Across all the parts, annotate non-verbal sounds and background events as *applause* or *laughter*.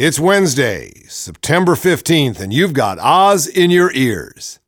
It's Wednesday, September 15th, and you've got Oz in your ears.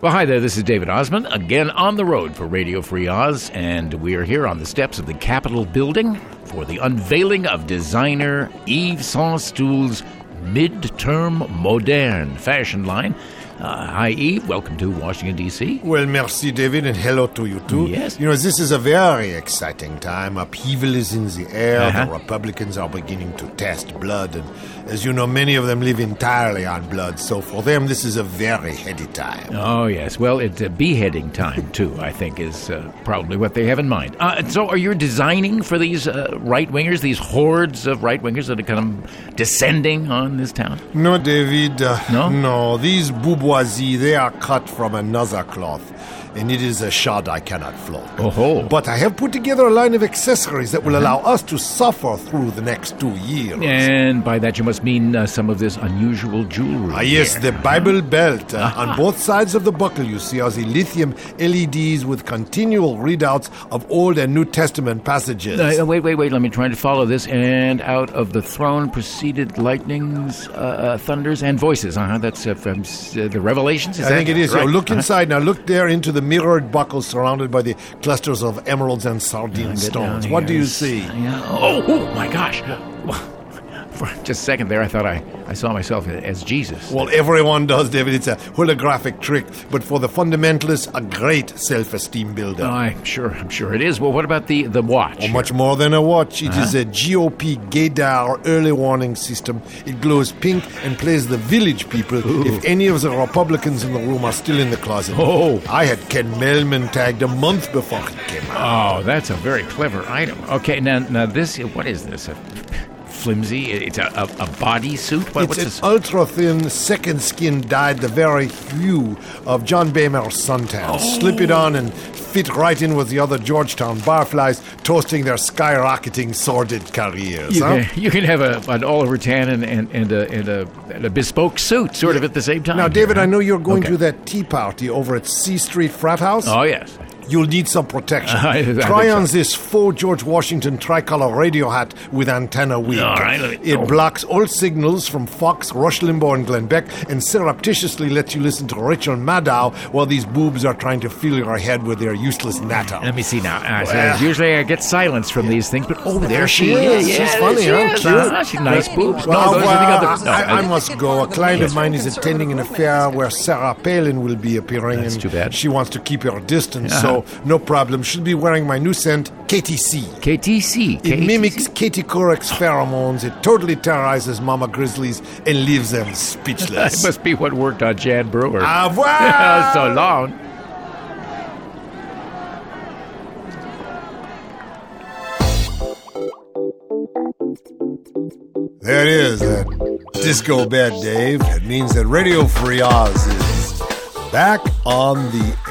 Well, hi there. This is David Osmond, again on the road for Radio Free Oz, and we are here on the steps of the Capitol building for the unveiling of designer Yves Saint Stoul's midterm modern fashion line. Uh, hi, Eve. Welcome to Washington, D.C. Well, merci, David, and hello to you, too. Yes. You know, this is a very exciting time. Upheaval is in the air. Uh-huh. The Republicans are beginning to test blood, and as you know, many of them live entirely on blood, so for them, this is a very heady time. Oh, yes. Well, it's a beheading time, too, I think, is uh, probably what they have in mind. Uh, so, are you designing for these uh, right wingers, these hordes of right wingers that are kind of descending on this town? No, David. uh, No? No, these they are cut from another cloth, and it is a shot I cannot float. Oh-ho. But I have put together a line of accessories that will allow us to suffer through the next two years. And by that, you must mean uh, some of this unusual jewelry. Ah, yes, the Bible belt. Uh, on both sides of the buckle, you see, are the lithium LEDs with continual readouts of Old and New Testament passages. Uh, wait, wait, wait. Let me try to follow this. And out of the throne proceeded lightnings, uh, uh, thunders, and voices. Uh-huh. That's uh, from uh, the Revelations. Is I think it is. Right? Look Uh-huh. inside now. Look there into the mirrored buckle surrounded by the clusters of emeralds and sardine stones. What do you see? Yeah. Oh, oh, my gosh. For just a second there, I thought I, I saw myself as Jesus. Well, everyone does, David. It's a holographic trick, but for the fundamentalists, a great self-esteem builder. Oh, I'm sure. I'm sure it is. Well, what about the the watch? Well, much more than a watch. It is Uh-huh. a GOP Gaydar early warning system. It glows pink and plays the village people if any of the Republicans in the room are still in the closet. Oh. I had Ken Mehlman tagged a month before he came out. Oh, that's a very clever item. Okay, now now this what is this? A flimsy? It's a a, a body suit. What, it's what's an this? ultra thin, second skin dyed the very hue of John Boehner's suntan. Oh. Slip it on and fit right in with the other Georgetown barflies toasting their skyrocketing sordid careers. You huh? can, you can have a, an Oliver tan and, and, and, a, and, a, and a bespoke suit sort of at the same time. Now, David, I uh-huh. know you're going Okay. to that tea party over at C Street Frat House. Oh, yes. You'll need some protection. I- *laughs* I think Try so. on this faux George Washington tricolor radio hat with antenna wing. All right, let me- it oh. blocks all signals from Fox, Rush Limbaugh, and Glenn Beck, and surreptitiously lets you listen to Rachel Maddow while these boobs are trying to fill your head with their useless natter. Let me see now. Uh, so usually I get silence from these things, but oh, there, she she is. is. She's Yeah, funny, she huh? Cute. Uh-huh. She's nice boobs. Well, no, those uh, are the other. No, I, I uh, must go. A client of mine is attending an affair where Sarah Palin will be appearing. That's and too bad. She wants to keep her distance, Uh-huh. so no problem. She'll be wearing my new scent, KTC. KTC. It KTC. mimics Katie Couric's pheromones. It totally terrorizes mama grizzlies and leaves them That *laughs* speechless. must be what worked on Jan Brewer. Ah, *laughs* Au revoir! so long. There it is, that disco bed, Dave. It means that Radio Free Oz is back on the air.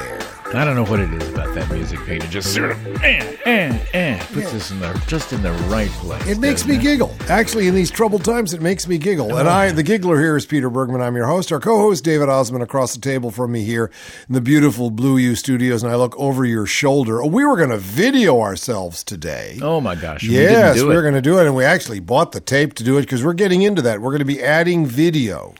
I don't know what it is about that music, Peter. Just sort of eh, eh, eh, puts us in the just in the right place. It makes me giggle. Actually, in these troubled times, it makes me giggle. And I, the giggler here is Peter Bergman. I'm your host. Our co-host, David Osmond, across the table from me here in the beautiful Blue U Studios. And I look over your shoulder. Oh, we were going to video ourselves today. Oh my gosh! yes, didn't we're going to do it. And we actually bought the tape to do it because we're getting into that. We're going to be adding video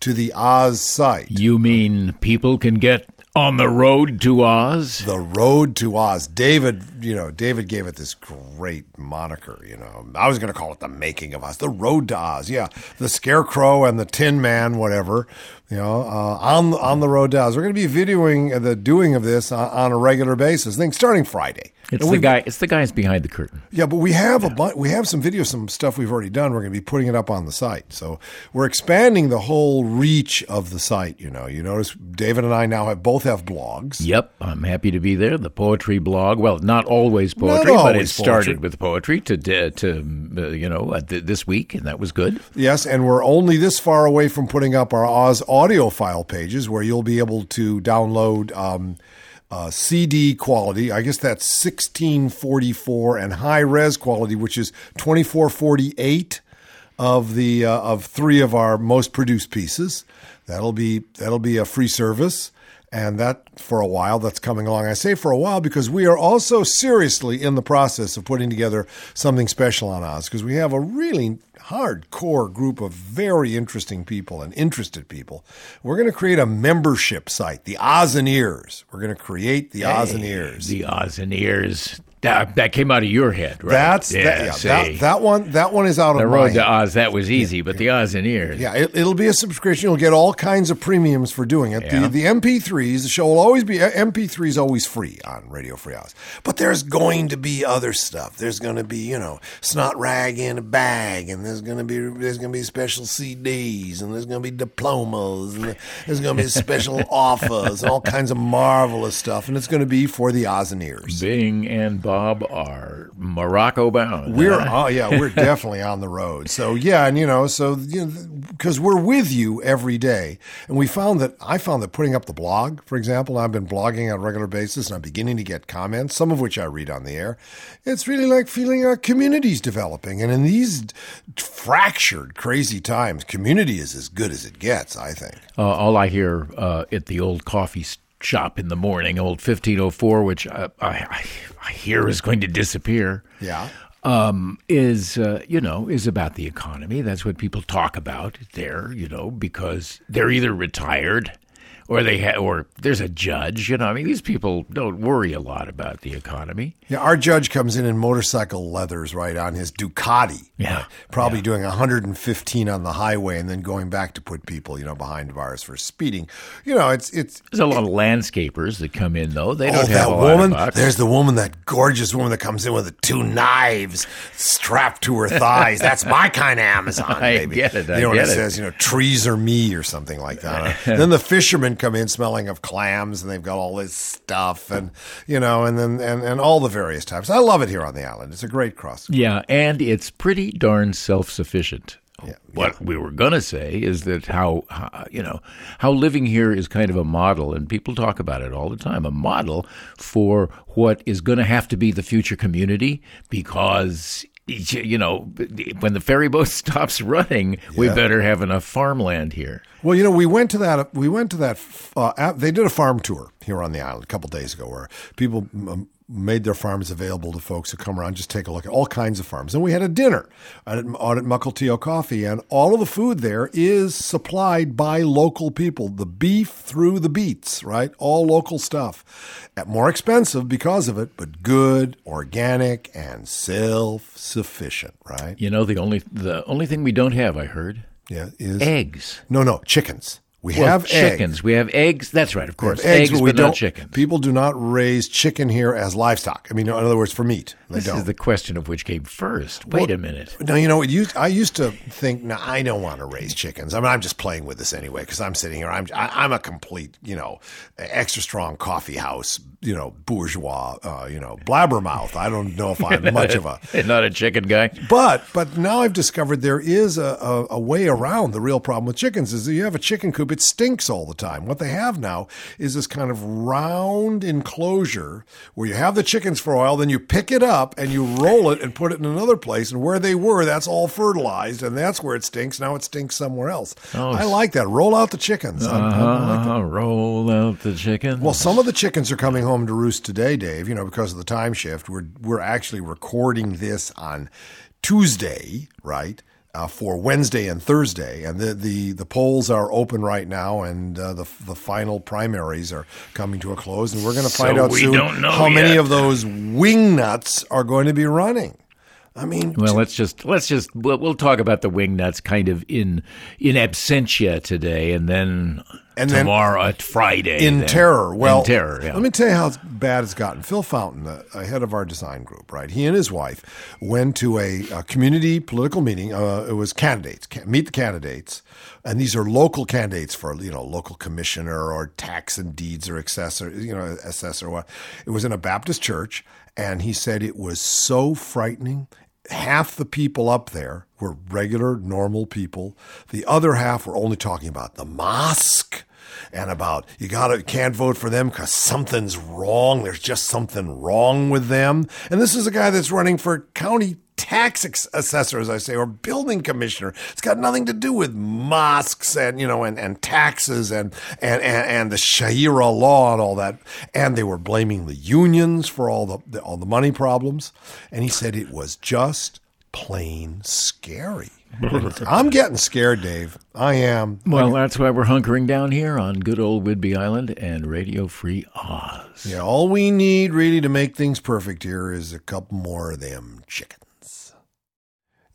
to the Oz site. You mean people can get on the road to Oz? The Road to Oz. David, you know, David gave it this great moniker, you know. I was going to call it the making of Oz. The Road to Oz. Yeah. The Scarecrow and the Tin Man, whatever, you know, uh, on, on the Road to Oz. We're going to be videoing the doing of this on, on a regular basis, I think starting Friday. It's And the guy. It's the guys behind the curtain. Yeah, but we have a bu- we have some video, some stuff we've already done. We're going to be putting it up on the site, so we're expanding the whole reach of the site. You know, you notice David and I now have both have blogs. Yep, I'm happy to be there. The poetry blog. Well, not always poetry, but it always started poetry. with poetry to to uh, you know uh, th- this week, and that was good. Yes, and we're only this far away from putting up our Oz audio file pages where you'll be able to download um, uh, CD quality. I guess that's 1644 and high res quality, which is 2448 of the uh, of three of our most produced pieces. That'll be that'll be a free service. And that for a while, that's coming along. I say for a while because we are also seriously in the process of putting together something special on Oz because we have a really hardcore group of very interesting people and interested people. We're going to create a membership site, the Oz and Ears. We're going to create the Oz and Ears. The Oz and Ears. That, that came out of your head, right? That's that, yeah, that, that one. That one is out of the of the road to Oz. That was easy, but the Oz and ears. Yeah, it, will be a subscription. You'll get all kinds of premiums for doing it. Yeah. The, the MP3s, the show will always be MP3s. always free on Radio Free Oz. But there's going to be other stuff. There's going to be you know snot rag in a bag, and there's going to be there's going to be special CDs, and there's going to be diplomas, and there's going to be special *laughs* offers, and all kinds of marvelous stuff, and it's going to be for the Oz and ears. Bing and Bob are Morocco bound. We're oh yeah, we're definitely on the road. So yeah, and you know, so you know, because we're with you every day, and we found that I found that putting up the blog, for example, I've been blogging on a regular basis, and I'm beginning to get comments, some of which I read on the air. It's really like feeling our community's developing, and in these fractured, crazy times, community is as good as it gets. I think. Uh, all I hear uh, at the old coffee shop in the morning, old 1504, which I, I, I hear is going to disappear. Yeah. Um, is uh, you know is about the economy. That's what people talk about there. You know because they're either retired or they ha- or there's a judge. You know, I mean, these people don't worry a lot about the economy. Yeah, our judge comes in in motorcycle leathers, right, on his Ducati. Yeah. right? probably doing 115 on the highway and then going back to put people, you know, behind bars for speeding. You know, it's it's. There's a lot of landscapers that come in though. They Oh, don't have that woman! There's the woman, that gorgeous woman that comes in with the two knives strapped to her thighs. That's *laughs* my kind of Amazon, I baby. get it, I You know, when it it. says, you know, trees are me or something like that. *laughs* then the come in smelling of clams, and they've got all this stuff, and you know, and then and, and all the various types. I love it here on the island. It's a great cross. Yeah, and it's pretty darn self-sufficient. Yeah, what we were going to say is that how, how you know how living here is kind of a model, and people talk about it all the time. A model for what is going to have to be the future community because. You know, when the ferry boat *laughs* stops running, we Yeah. better have enough farmland here. Well, you know, we went to that. We went to that. Uh, they did a farm tour here on the island a couple days ago, where people um, made their farms available to folks who come around, just take a look at all kinds of farms. And we had a dinner out at, out at Mukilteo Coffee, and all of the food there is supplied by local people. The beef through the beets, right? All local stuff. At more expensive because of it, but good, organic, and self-sufficient, right? You know, the only the only thing we don't have, I heard, Yeah, is eggs. no, no chickens. We Well, have eggs. chickens. We have eggs. That's right, of course. We eggs, eggs, but we but don't. chickens. People do not raise chicken here as livestock. I mean, in other words, for meat. They This don't. is the question of which came first. Wait a minute. no, you know, used, I used to think, no, I don't want to raise chickens. I mean, I'm just playing with this anyway because I'm sitting here. I'm, I, I'm a complete, you know, extra strong coffee house, you know, bourgeois, uh, you know, blabbermouth. I don't know if I'm *laughs* much of a *laughs* not a chicken guy. but but now I've discovered there is a, a, a way around the real problem with chickens is that you have a chicken coop, it stinks all the time. What they have now is this kind of round enclosure where you have the chickens for a while, then you pick it up and you roll it and put it in another place. And where they were, that's all fertilized, and that's where it stinks. Now it stinks somewhere else. Oh, I like that. Roll out the chickens. I- I like Uh, roll out the chicken. well, some of the chickens are coming home to roost today, Dave. You know, because of the time shift. We're we're actually recording this on Tuesday, right? Uh, for Wednesday and Thursday, and the, the, the polls are open right now, and uh, the the final primaries are coming to a close, and we're going to find So out soon how many of those wing nuts are going to be running. I mean, well, let's just let's just we'll, we'll talk about the wing nuts kind of in in absentia today, and then And then tomorrow at Friday in then. terror. Well, in terror. Yeah. let me tell you how bad it's gotten. Phil Fountain, the uh, head of our design group, right? He and his wife went to a, a community political meeting. Uh, it was candidates, ca- meet the candidates, and these are local candidates for you know local commissioner or tax and deeds or assessor, you know, assessor. What? It was in a Baptist church, and he said it was so frightening. Half the people up there were regular, normal people. The other half were only talking about the mosque and about you gotta can't vote for them because something's wrong. There's just something wrong with them. And this is a guy that's running for county tax assessor, as I say, or building commissioner. It's got nothing to do with mosques and you know and, and taxes and, and and and the Sharia law and all that. And they were blaming the unions for all the, the all the money problems. And he said it was just plain scary. *laughs* I'm getting scared, Dave. I am. Well, that's why we're hunkering down here on good old Whidbey Island and Radio Free Oz. Yeah, all we need really to make things perfect here is a couple more of them chickens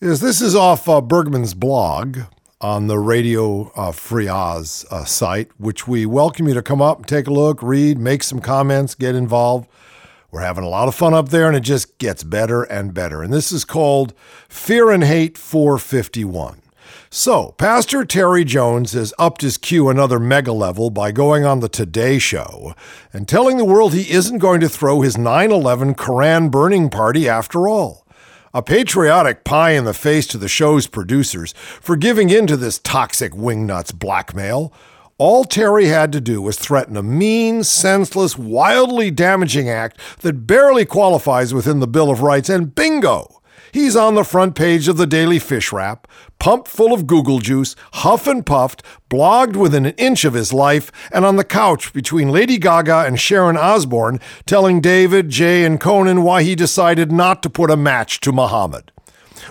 is this is off uh, Bergman's blog on the Radio uh, Free Oz uh, site, which we welcome you to come up, take a look, read, make some comments, get involved. We're having a lot of fun up there, and it just gets better and better. And this is called Fear and Hate 451. So, Pastor Terry Jones has upped his cue another mega level by going on the Today Show and telling the world he isn't going to throw his 9 11 Koran burning party after all a patriotic pie in the face to the show's producers for giving in to this toxic wingnuts blackmail. All Terry had to do was threaten a mean, senseless, wildly damaging act that barely qualifies within the Bill of Rights, and bingo! He's on the front page of the Daily Fish Wrap, pumped full of Google juice, huff and puffed, blogged within an inch of his life, and on the couch between Lady Gaga and Sharon Osbourne, telling David, Jay, and Conan why he decided not to put a match to Muhammad.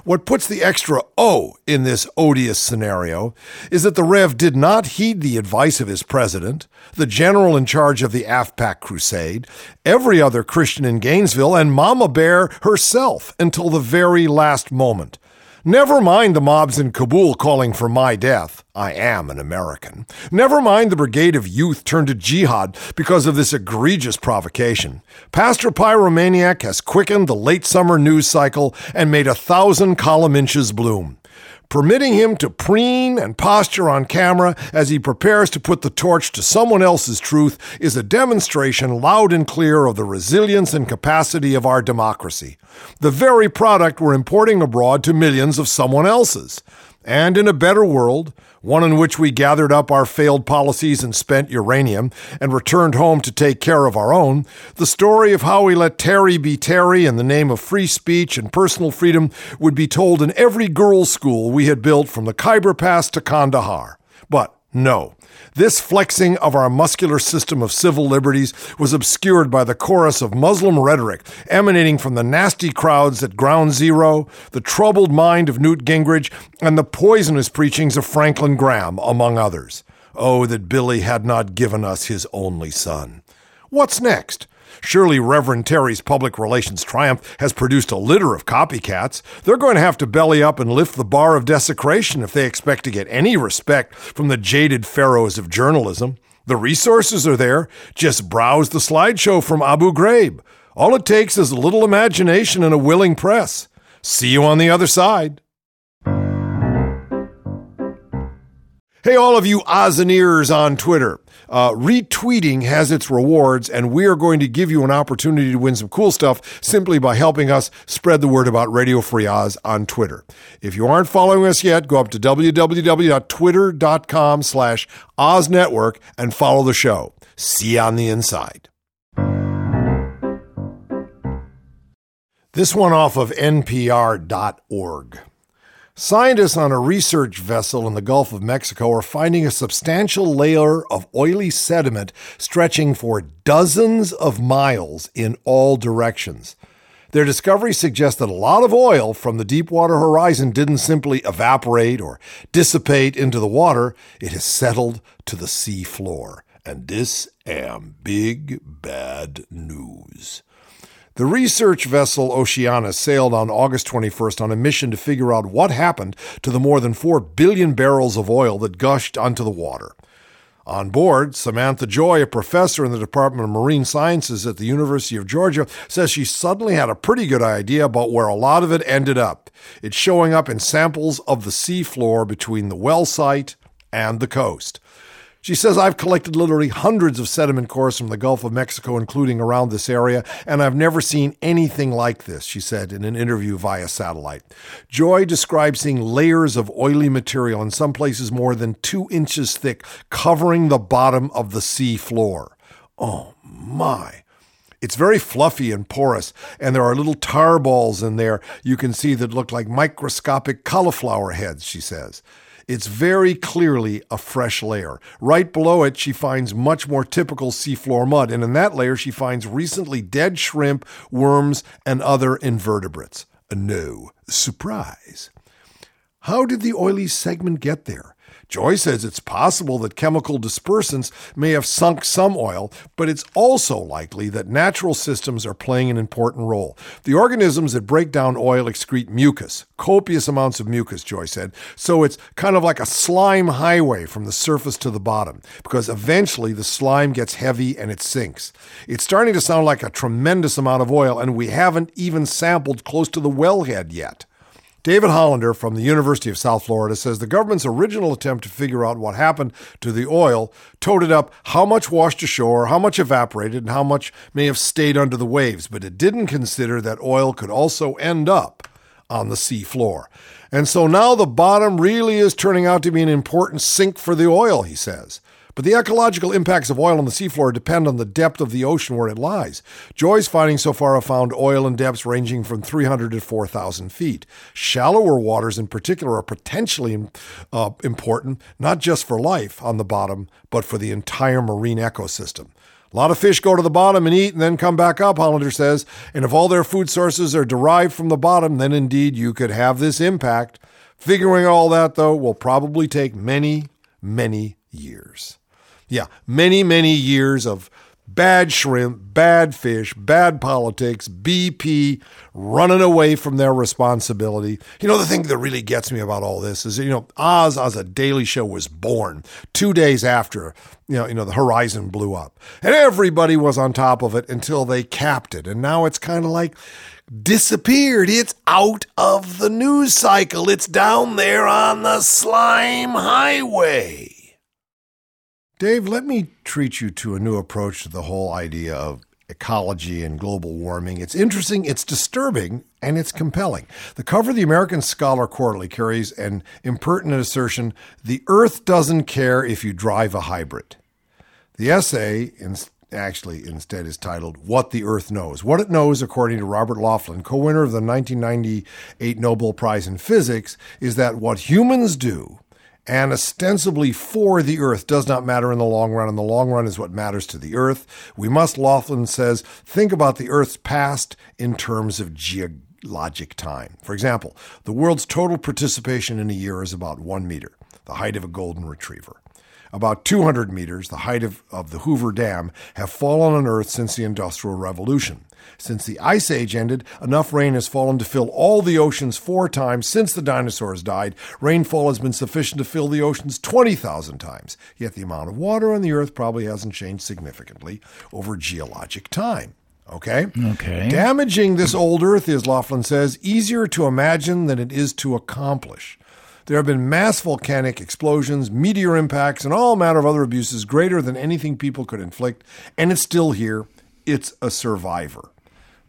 What puts the extra O in this odious scenario is that the Rev did not heed the advice of his president, the general in charge of the AfPak crusade, every other Christian in Gainesville, and Mama Bear herself until the very last moment. Never mind the mobs in Kabul calling for my death. I am an American. Never mind the brigade of youth turned to jihad because of this egregious provocation. Pastor Pyromaniac has quickened the late summer news cycle and made a thousand column inches bloom permitting him to preen and posture on camera as he prepares to put the torch to someone else's truth is a demonstration loud and clear of the resilience and capacity of our democracy, the very product we're importing abroad to millions of someone else's. And in a better world, one in which we gathered up our failed policies and spent uranium and returned home to take care of our own, the story of how we let Terry be Terry in the name of free speech and personal freedom would be told in every girls' school we had built from the Khyber Pass to Kandahar. But no, this flexing of our muscular system of civil liberties was obscured by the chorus of Muslim rhetoric emanating from the nasty crowds at Ground Zero, the troubled mind of Newt Gingrich, and the poisonous preachings of Franklin Graham, among others. Oh, that Billy had not given us his only son. What's next? Surely Reverend Terry's public relations triumph has produced a litter of copycats. They're going to have to belly up and lift the bar of desecration if they expect to get any respect from the jaded pharaohs of journalism. The resources are there. Just browse the slideshow from Abu Ghraib. All it takes is a little imagination and a willing press. See you on the other side. Hey, all of you Ozineers on Twitter. Uh, retweeting has its rewards, and we are going to give you an opportunity to win some cool stuff simply by helping us spread the word about Radio Free Oz on Twitter. If you aren't following us yet, go up to www.twitter.com slash Oz Network and follow the show. See you on the inside. This one off of NPR.org. Scientists on a research vessel in the Gulf of Mexico are finding a substantial layer of oily sediment stretching for dozens of miles in all directions. Their discovery suggests that a lot of oil from the Deepwater Horizon didn't simply evaporate or dissipate into the water, it has settled to the sea floor. And this am big bad news. The research vessel Oceanus sailed on August 21st on a mission to figure out what happened to the more than 4 billion barrels of oil that gushed onto the water. On board, Samantha Joye, a professor in the Department of Marine Sciences at the University of Georgia, says she suddenly had a pretty good idea about where a lot of it ended up. It's showing up in samples of the seafloor between the well site and the coast. She says, I've collected literally hundreds of sediment cores from the Gulf of Mexico, including around this area, and I've never seen anything like this, she said in an interview via satellite. Joye describes seeing layers of oily material, in some places more than two inches thick, covering the bottom of the sea floor. Oh my. It's very fluffy and porous, and there are little tar balls in there you can see that look like microscopic cauliflower heads, she says. It's very clearly a fresh layer. Right below it, she finds much more typical seafloor mud, and in that layer, she finds recently dead shrimp, worms, and other invertebrates. No surprise. How did the oily segment get there? Joye says it's possible that chemical dispersants may have sunk some oil, but it's also likely that natural systems are playing an important role. The organisms that break down oil excrete mucus, copious amounts of mucus, Joye said, so it's kind of like a slime highway from the surface to the bottom, because eventually the slime gets heavy and it sinks. It's starting to sound like a tremendous amount of oil, and we haven't even sampled close to the wellhead yet. David Hollander from the University of South Florida says the government's original attempt to figure out what happened to the oil toted up how much washed ashore, how much evaporated, and how much may have stayed under the waves, but it didn't consider that oil could also end up on the sea floor. And so now the bottom really is turning out to be an important sink for the oil, he says. But the ecological impacts of oil on the seafloor depend on the depth of the ocean where it lies. Joye's findings so far have found oil in depths ranging from 300 to 4,000 feet. Shallower waters, in particular, are potentially uh, important, not just for life on the bottom, but for the entire marine ecosystem. A lot of fish go to the bottom and eat and then come back up, Hollander says. And if all their food sources are derived from the bottom, then indeed you could have this impact. Figuring all that, though, will probably take many, many years. Yeah, many, many years of bad shrimp, bad fish, bad politics, BP running away from their responsibility. You know, the thing that really gets me about all this is, you know, Oz as a daily show was born two days after, you know, you know, the horizon blew up. And everybody was on top of it until they capped it. And now it's kind of like, disappeared. It's out of the news cycle. It's down there on the slime highway. Dave, let me treat you to a new approach to the whole idea of ecology and global warming. It's interesting, it's disturbing, and it's compelling. The cover of the American Scholar Quarterly carries an impertinent assertion the Earth doesn't care if you drive a hybrid. The essay, in, actually, instead, is titled What the Earth Knows. What it knows, according to Robert Laughlin, co winner of the 1998 Nobel Prize in Physics, is that what humans do and ostensibly for the earth does not matter in the long run, and the long run is what matters to the earth. We must, Laughlin says, think about the earth's past in terms of geologic time. For example, the world's total participation in a year is about one meter, the height of a golden retriever. About 200 meters, the height of, of the Hoover Dam, have fallen on Earth since the Industrial Revolution. Since the Ice Age ended, enough rain has fallen to fill all the oceans four times since the dinosaurs died. Rainfall has been sufficient to fill the oceans 20,000 times. Yet the amount of water on the Earth probably hasn't changed significantly over geologic time. Okay? Okay. Damaging this old Earth is, Laughlin says, easier to imagine than it is to accomplish. There have been mass volcanic explosions, meteor impacts, and all manner of other abuses greater than anything people could inflict, and it's still here. It's a survivor.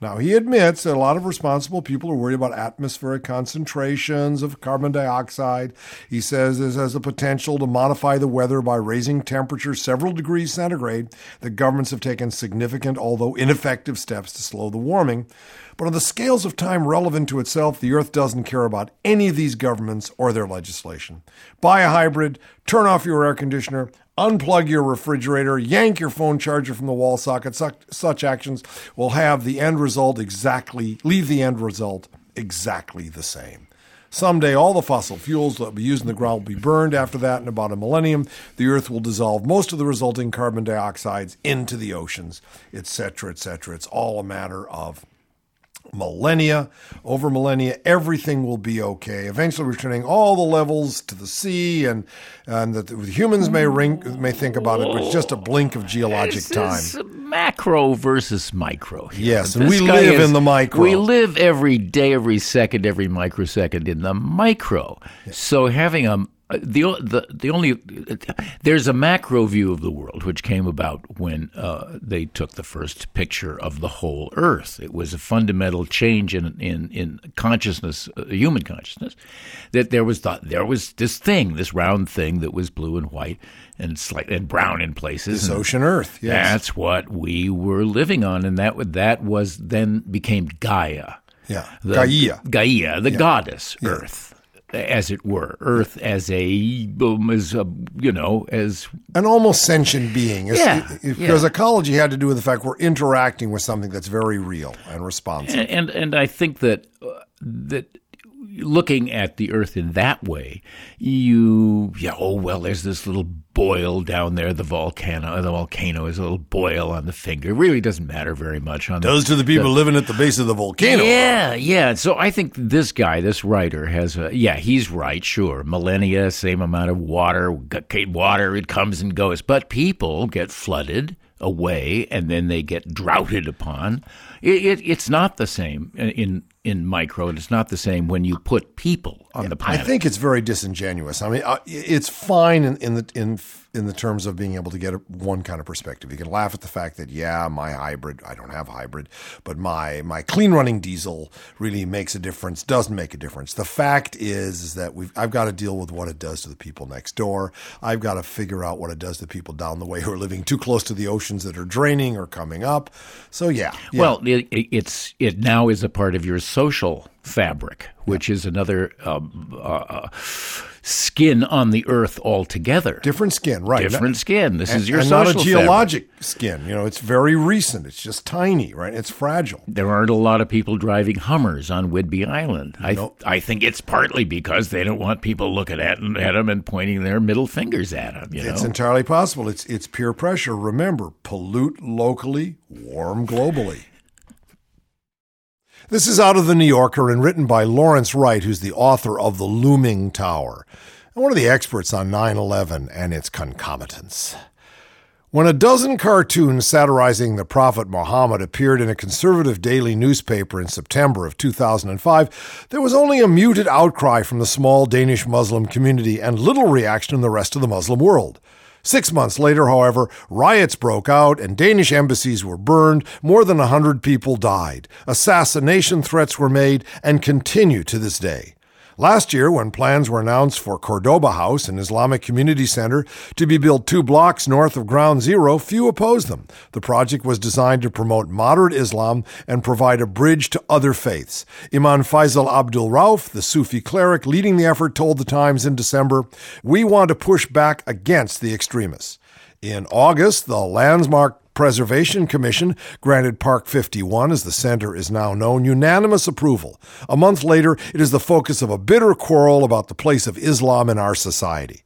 Now, he admits that a lot of responsible people are worried about atmospheric concentrations of carbon dioxide. He says this has the potential to modify the weather by raising temperature several degrees centigrade. The governments have taken significant, although ineffective, steps to slow the warming. But on the scales of time relevant to itself, the Earth doesn't care about any of these governments or their legislation. Buy a hybrid, turn off your air conditioner, unplug your refrigerator, yank your phone charger from the wall socket. Such, such actions will have the end result exactly, leave the end result exactly the same. Someday, all the fossil fuels that will be used in the ground will be burned. After that, in about a millennium, the Earth will dissolve most of the resulting carbon dioxides into the oceans, etc., etc. It's all a matter of millennia, over millennia, everything will be okay. Eventually, returning all the levels to the sea, and and that humans may ring, may think about it, but it's just a blink of geologic This time. is macro versus micro. here. Yes, and we live is- in the micro. We live every day, every second, every microsecond in the micro. So having a the the the only there's a macro view of the world which came about when uh, they took the first picture of the whole Earth. It was a fundamental change in in in consciousness, uh, human consciousness, that there was the, there was this thing, this round thing that was blue and white and slight and brown in places. This ocean Earth. Yes. That's what we were living on, and that that was then became Gaia. Yeah, the, Gaia. Gaia, the yeah. goddess yeah. Earth as it were, Earth as a um, as a you know as an almost sentient being. yeah, because yeah. ecology had to do with the fact we're interacting with something that's very real and responsive. And and, and I think that uh, that looking at the earth in that way, you, yeah, oh, well, there's this little boil down there, the volcano. Uh, the volcano is a little boil on the finger. It really doesn't matter very much. On Does the, to the people the, living at the base of the volcano. Yeah, yeah. So I think this guy, this writer, has a, yeah, he's right, sure. Millennia, same amount of water, water, it comes and goes. But people get flooded away and then they get droughted upon. It, it, it's not the same in in micro, and it's not the same when you put people on the planet. I think it's very disingenuous. I mean, uh, it's fine in, in the in in the terms of being able to get one kind of perspective. You can laugh at the fact that yeah, my hybrid, I don't have hybrid, but my my clean running diesel really makes a difference. Doesn't make a difference. The fact is, is that we've I've got to deal with what it does to the people next door. I've got to figure out what it does to people down the way who are living too close to the oceans that are draining or coming up. So yeah, yeah. well, it, it's it now is a part of your social fabric, which is another um, uh, skin on the earth altogether. Different skin, right? Different skin. This and, is your and social not a geologic fabric. skin. You know, it's very recent. It's just tiny, right? It's fragile. There aren't a lot of people driving Hummers on Whidbey Island. I nope. I think it's partly because they don't want people looking at, at them and pointing their middle fingers at them. You know? It's entirely possible. It's it's peer pressure. Remember, pollute locally, warm globally. This is out of the New Yorker and written by Lawrence Wright, who's the author of The Looming Tower and one of the experts on 9 11 and its concomitants. When a dozen cartoons satirizing the Prophet Muhammad appeared in a conservative daily newspaper in September of 2005, there was only a muted outcry from the small Danish Muslim community and little reaction in the rest of the Muslim world. Six months later, however, riots broke out and Danish embassies were burned. More than a hundred people died. Assassination threats were made and continue to this day. Last year, when plans were announced for Cordoba House, an Islamic community center, to be built two blocks north of Ground Zero, few opposed them. The project was designed to promote moderate Islam and provide a bridge to other faiths. Imam Faisal Abdul Rauf, the Sufi cleric leading the effort, told the Times in December, We want to push back against the extremists. In August, the Landmark Preservation Commission granted Park 51, as the center is now known, unanimous approval. A month later, it is the focus of a bitter quarrel about the place of Islam in our society.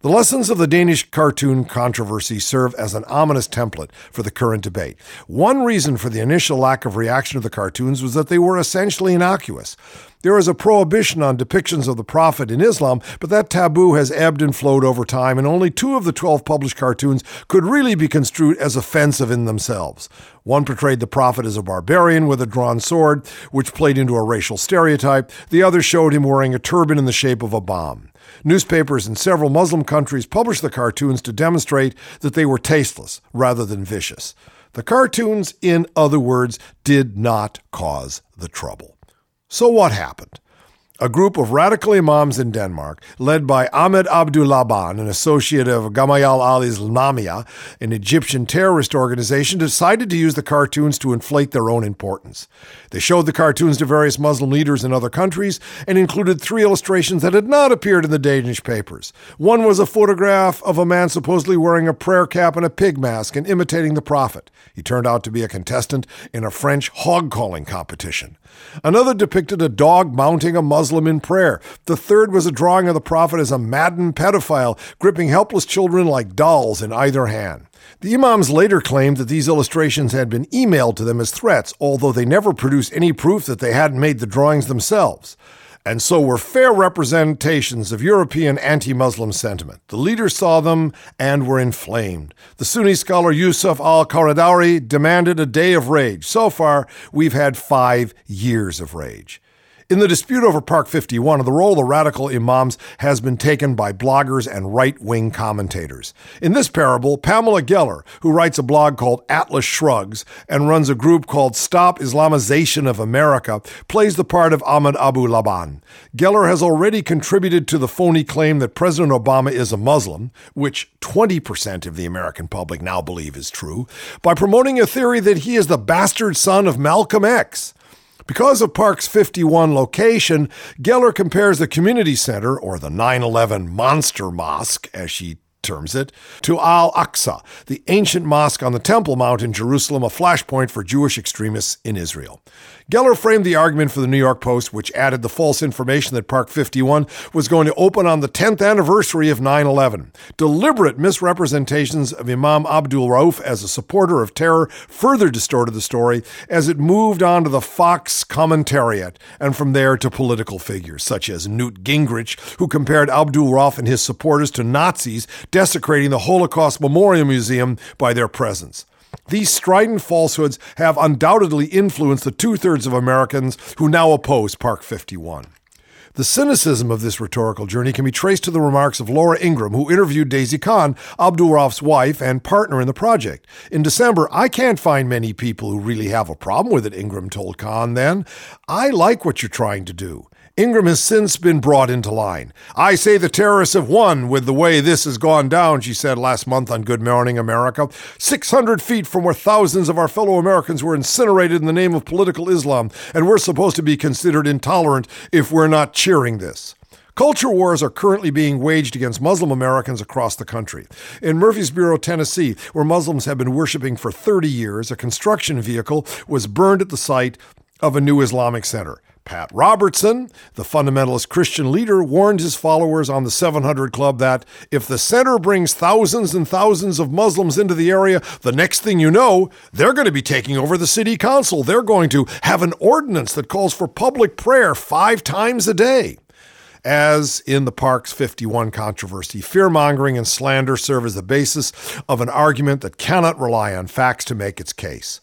The lessons of the Danish cartoon controversy serve as an ominous template for the current debate. One reason for the initial lack of reaction to the cartoons was that they were essentially innocuous. There is a prohibition on depictions of the Prophet in Islam, but that taboo has ebbed and flowed over time, and only two of the 12 published cartoons could really be construed as offensive in themselves. One portrayed the Prophet as a barbarian with a drawn sword, which played into a racial stereotype. The other showed him wearing a turban in the shape of a bomb. Newspapers in several Muslim countries published the cartoons to demonstrate that they were tasteless rather than vicious. The cartoons, in other words, did not cause the trouble. So what happened? A group of radical imams in Denmark, led by Ahmed Abu Laban, an associate of Gamayal al Islamiyah, an Egyptian terrorist organization, decided to use the cartoons to inflate their own importance. They showed the cartoons to various Muslim leaders in other countries and included three illustrations that had not appeared in the Danish papers. One was a photograph of a man supposedly wearing a prayer cap and a pig mask and imitating the prophet. He turned out to be a contestant in a French hog calling competition. Another depicted a dog mounting a Muslim in prayer. The third was a drawing of the prophet as a maddened pedophile, gripping helpless children like dolls in either hand. The Imams later claimed that these illustrations had been emailed to them as threats, although they never produced any proof that they hadn't made the drawings themselves and so were fair representations of European anti Muslim sentiment. The leaders saw them and were inflamed. The Sunni scholar Yusuf al Qaradawi demanded a day of rage. So far, we've had five years of rage. In the dispute over Park 51, the role of the radical imams has been taken by bloggers and right wing commentators. In this parable, Pamela Geller, who writes a blog called Atlas Shrugs and runs a group called Stop Islamization of America, plays the part of Ahmed Abu Laban. Geller has already contributed to the phony claim that President Obama is a Muslim, which 20% of the American public now believe is true, by promoting a theory that he is the bastard son of Malcolm X. Because of Park's 51 location, Geller compares the community center, or the 9 11 Monster Mosque, as she terms it, to Al Aqsa, the ancient mosque on the Temple Mount in Jerusalem, a flashpoint for Jewish extremists in Israel. Geller framed the argument for the New York Post, which added the false information that Park 51 was going to open on the 10th anniversary of 9 11. Deliberate misrepresentations of Imam Abdul Rauf as a supporter of terror further distorted the story as it moved on to the Fox commentariat and from there to political figures such as Newt Gingrich, who compared Abdul Rauf and his supporters to Nazis, desecrating the Holocaust Memorial Museum by their presence. These strident falsehoods have undoubtedly influenced the two thirds of Americans who now oppose Park 51. The cynicism of this rhetorical journey can be traced to the remarks of Laura Ingraham, who interviewed Daisy Khan, Abdul Rauf's wife and partner in the project. In December, I can't find many people who really have a problem with it, Ingraham told Khan then. I like what you're trying to do. Ingraham has since been brought into line. I say the terrorists have won with the way this has gone down, she said last month on Good Morning America. 600 feet from where thousands of our fellow Americans were incinerated in the name of political Islam, and we're supposed to be considered intolerant if we're not cheering this. Culture wars are currently being waged against Muslim Americans across the country. In Murfreesboro, Tennessee, where Muslims have been worshiping for 30 years, a construction vehicle was burned at the site of a new Islamic center. Pat Robertson, the fundamentalist Christian leader, warned his followers on the 700 Club that if the center brings thousands and thousands of Muslims into the area, the next thing you know, they're going to be taking over the city council. They're going to have an ordinance that calls for public prayer five times a day. As in the Parks 51 controversy, fear mongering and slander serve as the basis of an argument that cannot rely on facts to make its case.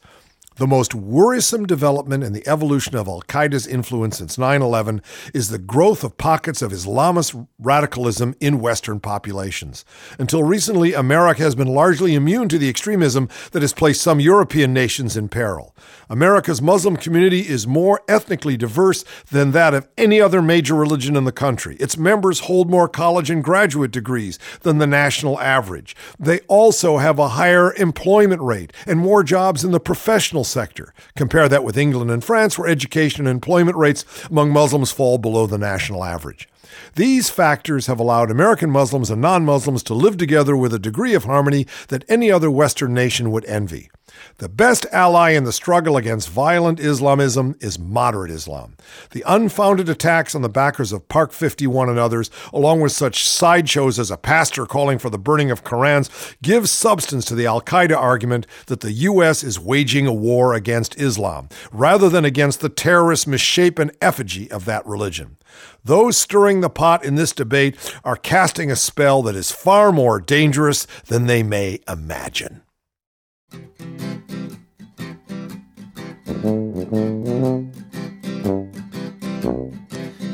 The most worrisome development in the evolution of Al Qaeda's influence since 9 11 is the growth of pockets of Islamist radicalism in Western populations. Until recently, America has been largely immune to the extremism that has placed some European nations in peril. America's Muslim community is more ethnically diverse than that of any other major religion in the country. Its members hold more college and graduate degrees than the national average. They also have a higher employment rate and more jobs in the professional sector. Compare that with England and France, where education and employment rates among Muslims fall below the national average. These factors have allowed American Muslims and non Muslims to live together with a degree of harmony that any other Western nation would envy. The best ally in the struggle against violent Islamism is moderate Islam. The unfounded attacks on the backers of Park 51 and others, along with such sideshows as a pastor calling for the burning of Korans, give substance to the Al Qaeda argument that the U.S. is waging a war against Islam, rather than against the terrorist misshapen effigy of that religion. Those stirring the pot in this debate are casting a spell that is far more dangerous than they may imagine.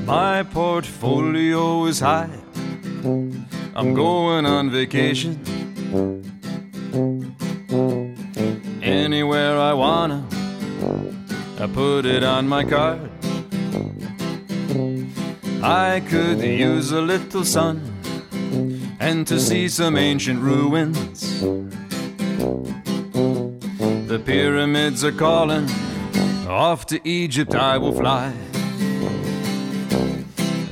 My portfolio is high. I'm going on vacation. Anywhere I wanna, I put it on my card. I could use a little sun and to see some ancient ruins. The pyramids are calling, off to Egypt I will fly.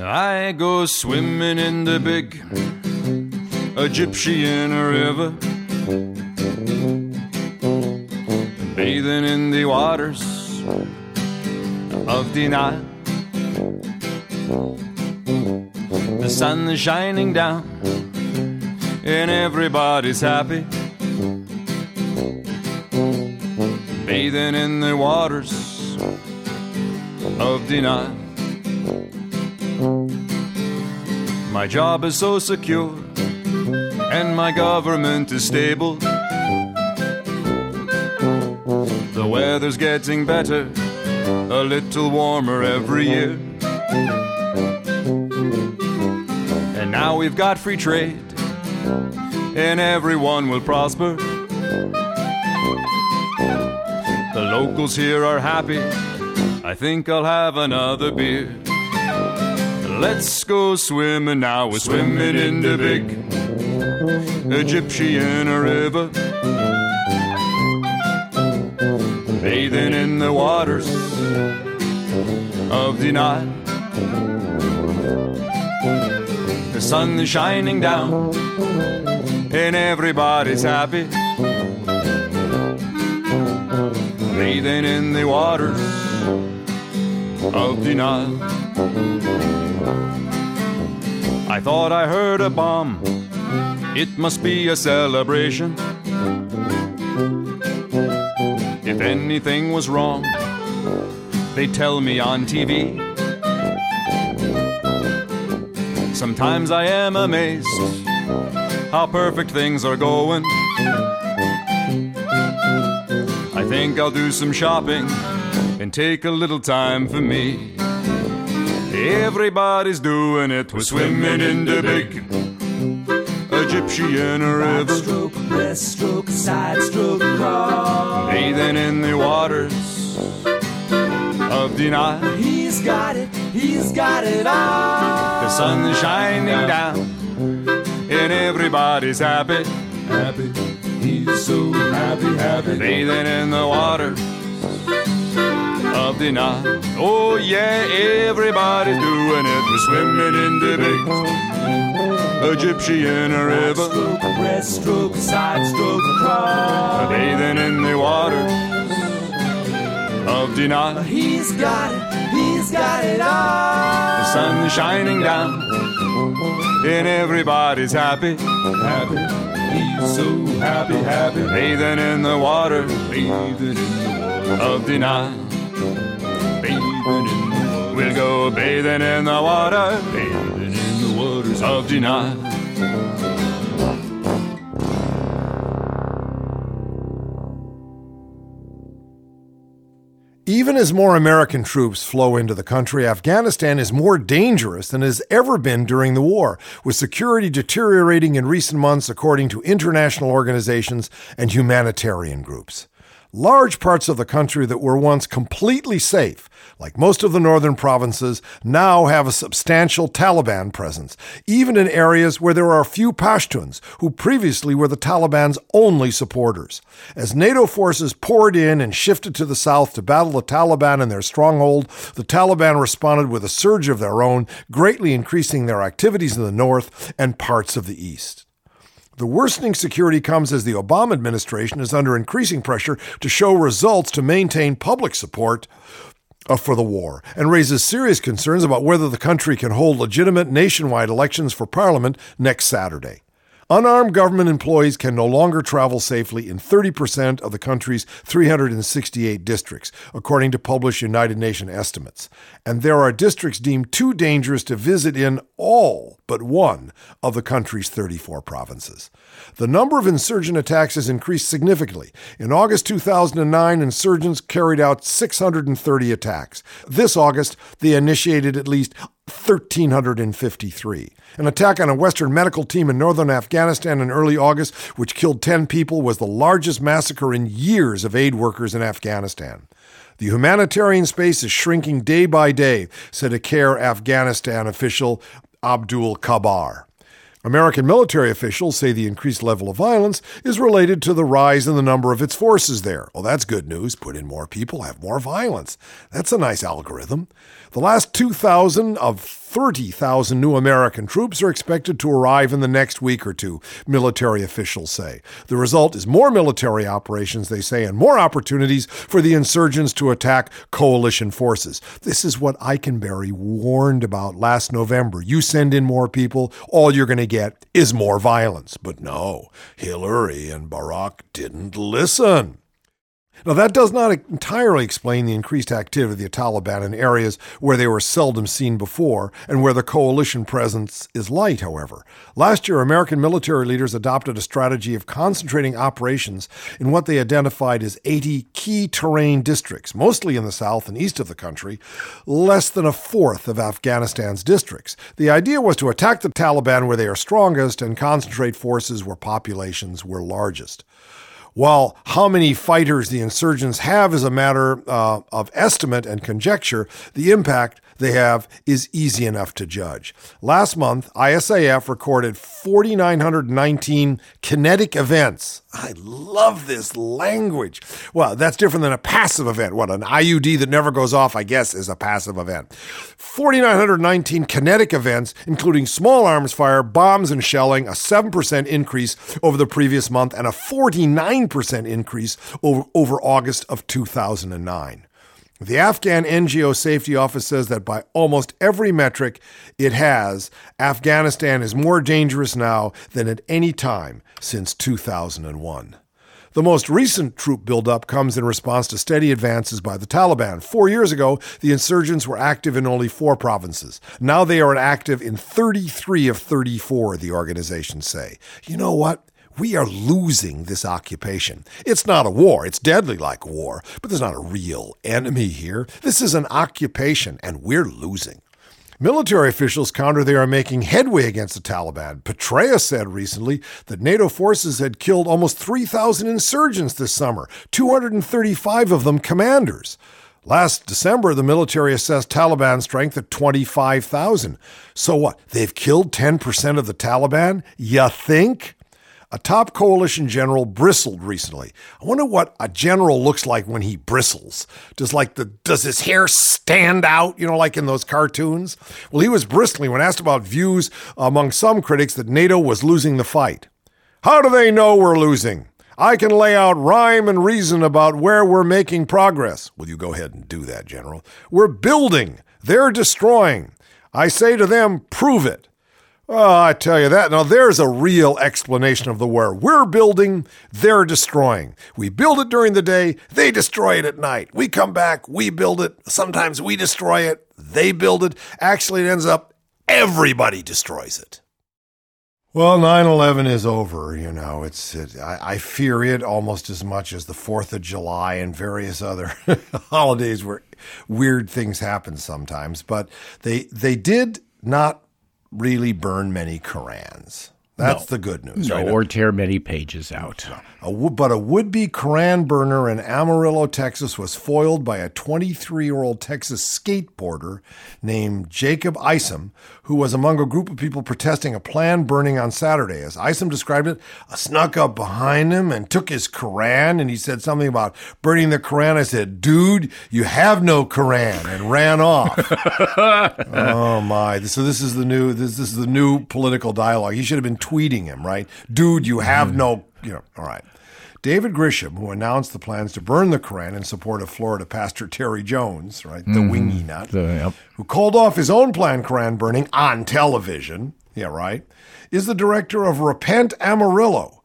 I go swimming in the big Egyptian river, bathing in the waters of the Nile. The sun is shining down, and everybody's happy. Bathing in the waters of Nile. My job is so secure, and my government is stable. The weather's getting better, a little warmer every year. And now we've got free trade, and everyone will prosper. Locals here are happy. I think I'll have another beer. Let's go swimming now. We're swimming in the big Egyptian river. Bathing in the waters of the Nile. The sun is shining down, and everybody's happy. Bathing in the waters of the Nile. I thought I heard a bomb. It must be a celebration. If anything was wrong, they tell me on TV. Sometimes I am amazed how perfect things are going. I think I'll do some shopping and take a little time for me. Everybody's doing it. We're swimming in the big Egyptian river. Stroke, breaststroke, side stroke, crawl. Bathing in the waters of the Nile. He's got it, he's got it all. The sun is shining down, and everybody's happy. Happy, he's so happy, happy. Bathing in the water of the Nile. Oh yeah, everybody's doing it. We're swimming in the big Egyptian river. Stroke, breaststroke, side stroke, crawl. Bathing in the water of the Nile. He's got it, he's got it all. The sun is shining down, and everybody's happy. Happy, he's so happy, happy. Bathing in the water Bathing in the water. of Nile. Bathing in the water. We'll go bathing in the water Bathing in the waters of Nile. Even as more American troops flow into the country, Afghanistan is more dangerous than it has ever been during the war, with security deteriorating in recent months, according to international organizations and humanitarian groups. Large parts of the country that were once completely safe, like most of the northern provinces, now have a substantial Taliban presence, even in areas where there are few Pashtuns, who previously were the Taliban's only supporters. As NATO forces poured in and shifted to the south to battle the Taliban in their stronghold, the Taliban responded with a surge of their own, greatly increasing their activities in the north and parts of the east. The worsening security comes as the Obama administration is under increasing pressure to show results to maintain public support uh, for the war and raises serious concerns about whether the country can hold legitimate nationwide elections for parliament next Saturday. Unarmed government employees can no longer travel safely in 30% of the country's 368 districts, according to published United Nations estimates. And there are districts deemed too dangerous to visit in all but one of the country's 34 provinces. The number of insurgent attacks has increased significantly. In August 2009, insurgents carried out 630 attacks. This August, they initiated at least 1,353. An attack on a Western medical team in northern Afghanistan in early August, which killed 10 people, was the largest massacre in years of aid workers in Afghanistan. The humanitarian space is shrinking day by day, said a CARE Afghanistan official, Abdul Kabar. American military officials say the increased level of violence is related to the rise in the number of its forces there. Well, that's good news. Put in more people, have more violence. That's a nice algorithm. The last 2,000 of 30,000 new American troops are expected to arrive in the next week or two, military officials say. The result is more military operations, they say, and more opportunities for the insurgents to attack coalition forces. This is what Eikenberry warned about last November. You send in more people, all you're going to get is more violence. But no, Hillary and Barack didn't listen. Now, that does not entirely explain the increased activity of the Taliban in areas where they were seldom seen before and where the coalition presence is light, however. Last year, American military leaders adopted a strategy of concentrating operations in what they identified as 80 key terrain districts, mostly in the south and east of the country, less than a fourth of Afghanistan's districts. The idea was to attack the Taliban where they are strongest and concentrate forces where populations were largest. While how many fighters the insurgents have is a matter uh, of estimate and conjecture, the impact they have is easy enough to judge. Last month, ISAF recorded 4,919 kinetic events. I love this language. Well, that's different than a passive event. What, an IUD that never goes off, I guess, is a passive event. 4,919 kinetic events, including small arms fire, bombs, and shelling, a 7% increase over the previous month, and a 49% increase over, over August of 2009. The Afghan NGO Safety Office says that by almost every metric it has, Afghanistan is more dangerous now than at any time since 2001. The most recent troop buildup comes in response to steady advances by the Taliban. Four years ago, the insurgents were active in only four provinces. Now they are active in 33 of 34, the organizations say. You know what? We are losing this occupation. It's not a war. It's deadly like war, but there's not a real enemy here. This is an occupation, and we're losing. Military officials counter they are making headway against the Taliban. Petraeus said recently that NATO forces had killed almost 3,000 insurgents this summer, 235 of them commanders. Last December, the military assessed Taliban strength at 25,000. So what? They've killed 10% of the Taliban? You think? A top coalition general bristled recently. I wonder what a general looks like when he bristles. Does like the does his hair stand out, you know, like in those cartoons? Well, he was bristling when asked about views among some critics that NATO was losing the fight. How do they know we're losing? I can lay out rhyme and reason about where we're making progress. Will you go ahead and do that, General? We're building. They're destroying. I say to them, prove it. Oh, I tell you that. Now, there's a real explanation of the war. We're building, they're destroying. We build it during the day, they destroy it at night. We come back, we build it. Sometimes we destroy it, they build it. Actually, it ends up everybody destroys it. Well, 9 11 is over. You know, it's it, I, I fear it almost as much as the 4th of July and various other *laughs* holidays where weird things happen sometimes. But they, they did not really burn many Korans. That's no. the good news. No, right? or tear many pages out. A, but a would be Koran burner in Amarillo, Texas was foiled by a 23 year old Texas skateboarder named Jacob Isom, who was among a group of people protesting a planned burning on Saturday. As Isom described it, I snuck up behind him and took his Koran, and he said something about burning the Koran. I said, Dude, you have no Koran, and ran off. *laughs* oh, my. So this is the new, this, this is the new political dialogue. He should have been tweeting him, right? Dude, you have mm. no, you know, all right. David Grisham, who announced the plans to burn the Koran in support of Florida pastor Terry Jones, right, the mm-hmm. wingy nut, yep. who called off his own planned Koran burning on television, yeah, right, is the director of Repent Amarillo,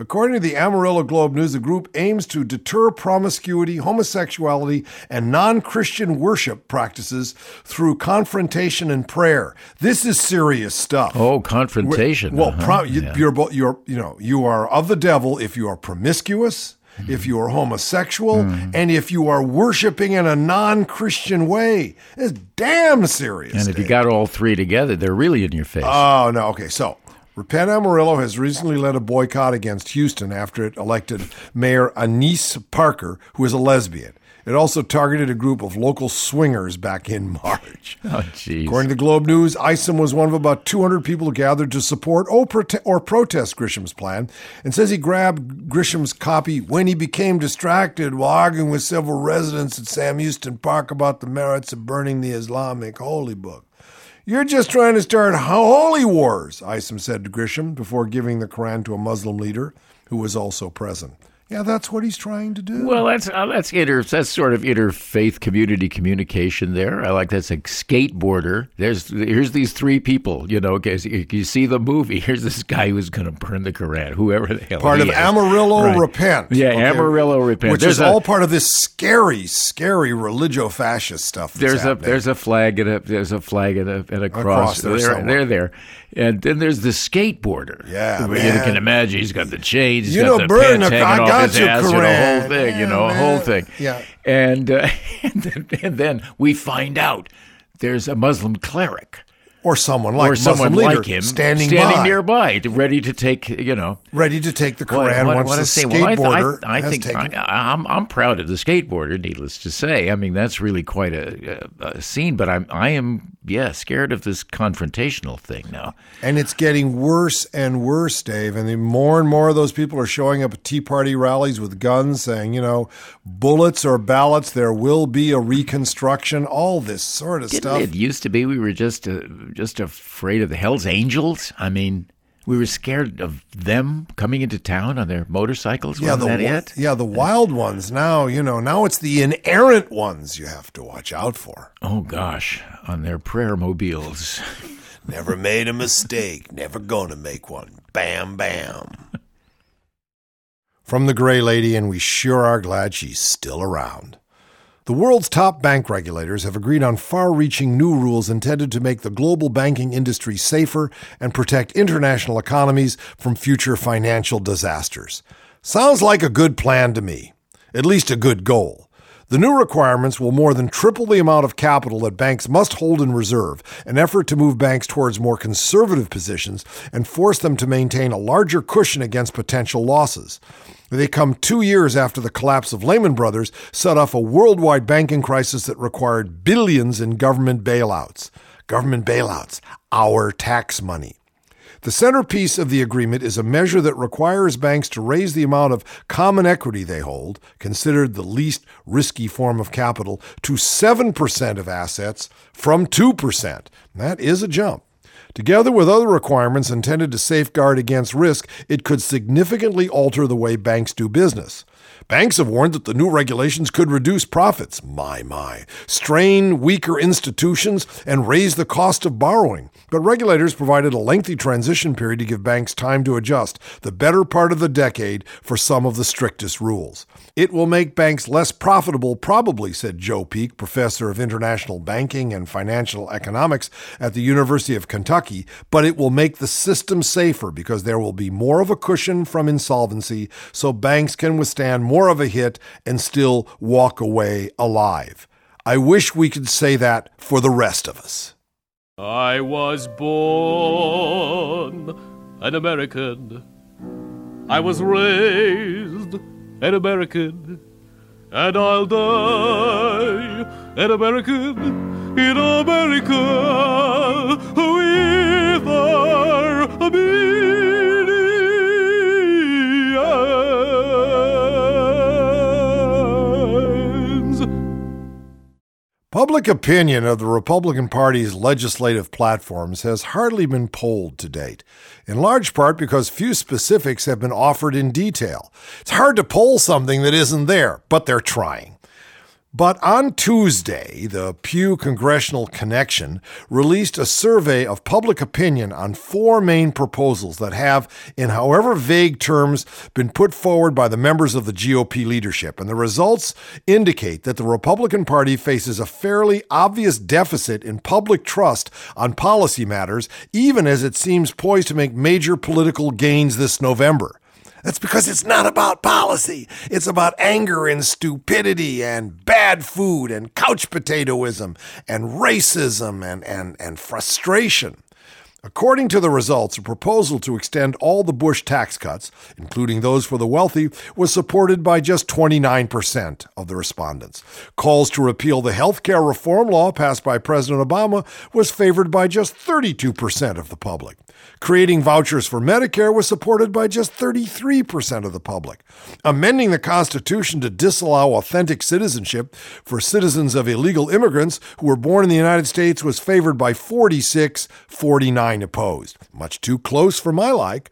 According to the Amarillo Globe News, the group aims to deter promiscuity, homosexuality, and non Christian worship practices through confrontation and prayer. This is serious stuff. Oh, confrontation. We're, well, uh-huh. pro, you, yeah. you're, you're, you know, you are of the devil if you are promiscuous, mm-hmm. if you are homosexual, mm-hmm. and if you are worshiping in a non Christian way. It's damn serious. And if Dave. you got all three together, they're really in your face. Oh, no. Okay. So Repent Amarillo has recently led a boycott against Houston after it elected Mayor Annise Parker, who is a lesbian. It also targeted a group of local swingers back in *laughs* March. Oh, jeez. According to Globe News, Isom was one of about 200 people who gathered to support or, prote- or protest Grisham's plan and says he grabbed Grisham's copy when he became distracted while arguing with several residents at Sam Houston Park about the merits of burning the Islamic holy book. You're just trying to start holy wars, Isom said to Grisham before giving the Koran to a Muslim leader who was also present. Yeah, that's what he's trying to do. Well, that's uh, that's inter that's sort of interfaith community communication there. I like that's a skateboarder. There's here's these three people. You know, okay, so you, you see the movie. *laughs* Here's this guy who's going to burn the Koran. Whoever the hell part of is. Amarillo Right. Repent. Yeah, okay, Amarillo Repent. Which There's is a- all part of this scary, scary religio-fascist stuff. That's There's a there's a flag and a there's a flag and a and a cross. there they're, they're there, and then there's the skateboarder. Yeah, you can imagine he's got the chains, he's You got know, the burn the- I off his you, ass, you know, Koran. whole thing, you Yeah, know, a whole thing. Yeah. and uh, *laughs* and, then, and then we find out there's a Muslim cleric. or someone like or someone leader like him standing, by, nearby, ready to take you know ready to take the what- Quran what- once what the I say. Well, I th- skateboarder I, I has think taken. I, I'm I'm proud of the skateboarder. Needless to say, I mean that's really quite a, a, a scene. But I'm I am yeah scared of this confrontational thing now. And it's getting worse and worse, Dave. And the more and more of those people are showing up at Tea Party rallies with guns saying, you know, bullets or ballots, there will be a reconstruction, all this sort of Didn't stuff. it used to be we were just uh, just afraid of the Hell's Angels? I mean. We were scared of them coming into town on their motorcycles. Yeah, Wasn't the, that it? yeah, the wild ones. Now, you know, now it's the inerrant ones you have to watch out for. Oh gosh, on their prayer mobiles. Never made a mistake, never gonna make one. Bam, bam. *laughs* From the Gray Lady, and we sure are glad she's still around. The world's top bank regulators have agreed on far reaching new rules intended to make the global banking industry safer and protect international economies from future financial disasters. Sounds like a good plan to me, at least a good goal. The new requirements will more than triple the amount of capital that banks must hold in reserve, an effort to move banks towards more conservative positions and force them to maintain a larger cushion against potential losses. They come two years after the collapse of Lehman Brothers set off a worldwide banking crisis that required billions in government bailouts. Government bailouts, our tax money. The centerpiece of the agreement is a measure that requires banks to raise the amount of common equity they hold, considered the least risky form of capital, to 7% of assets from 2%. That is a jump. Together with other requirements intended to safeguard against risk, it could significantly alter the way banks do business. Banks have warned that the new regulations could reduce profits, my, my, strain weaker institutions, and raise the cost of borrowing. But regulators provided a lengthy transition period to give banks time to adjust, the better part of the decade for some of the strictest rules. It will make banks less profitable, probably, said Joe Peek, professor of international banking and financial economics at the University of Kentucky, but it will make the system safer because there will be more of a cushion from insolvency so banks can withstand more of a hit and still walk away alive. I wish we could say that for the rest of us. I was born an American. I was raised an American. And I'll die an American in America Public opinion of the Republican Party's legislative platforms has hardly been polled to date, in large part because few specifics have been offered in detail. It's hard to poll something that isn't there, but they're trying. But on Tuesday, the Pew Congressional Connection released a survey of public opinion on four main proposals that have, in however vague terms, been put forward by the members of the GOP leadership. And the results indicate that the Republican Party faces a fairly obvious deficit in public trust on policy matters, even as it seems poised to make major political gains this November. That's because it's not about policy. It's about anger and stupidity and bad food and couch potatoism and racism and, and, and frustration. According to the results, a proposal to extend all the Bush tax cuts, including those for the wealthy, was supported by just 29% of the respondents. Calls to repeal the health care reform law passed by President Obama was favored by just 32% of the public. Creating vouchers for Medicare was supported by just 33% of the public. Amending the Constitution to disallow authentic citizenship for citizens of illegal immigrants who were born in the United States was favored by 46, 49 opposed. Much too close for my like.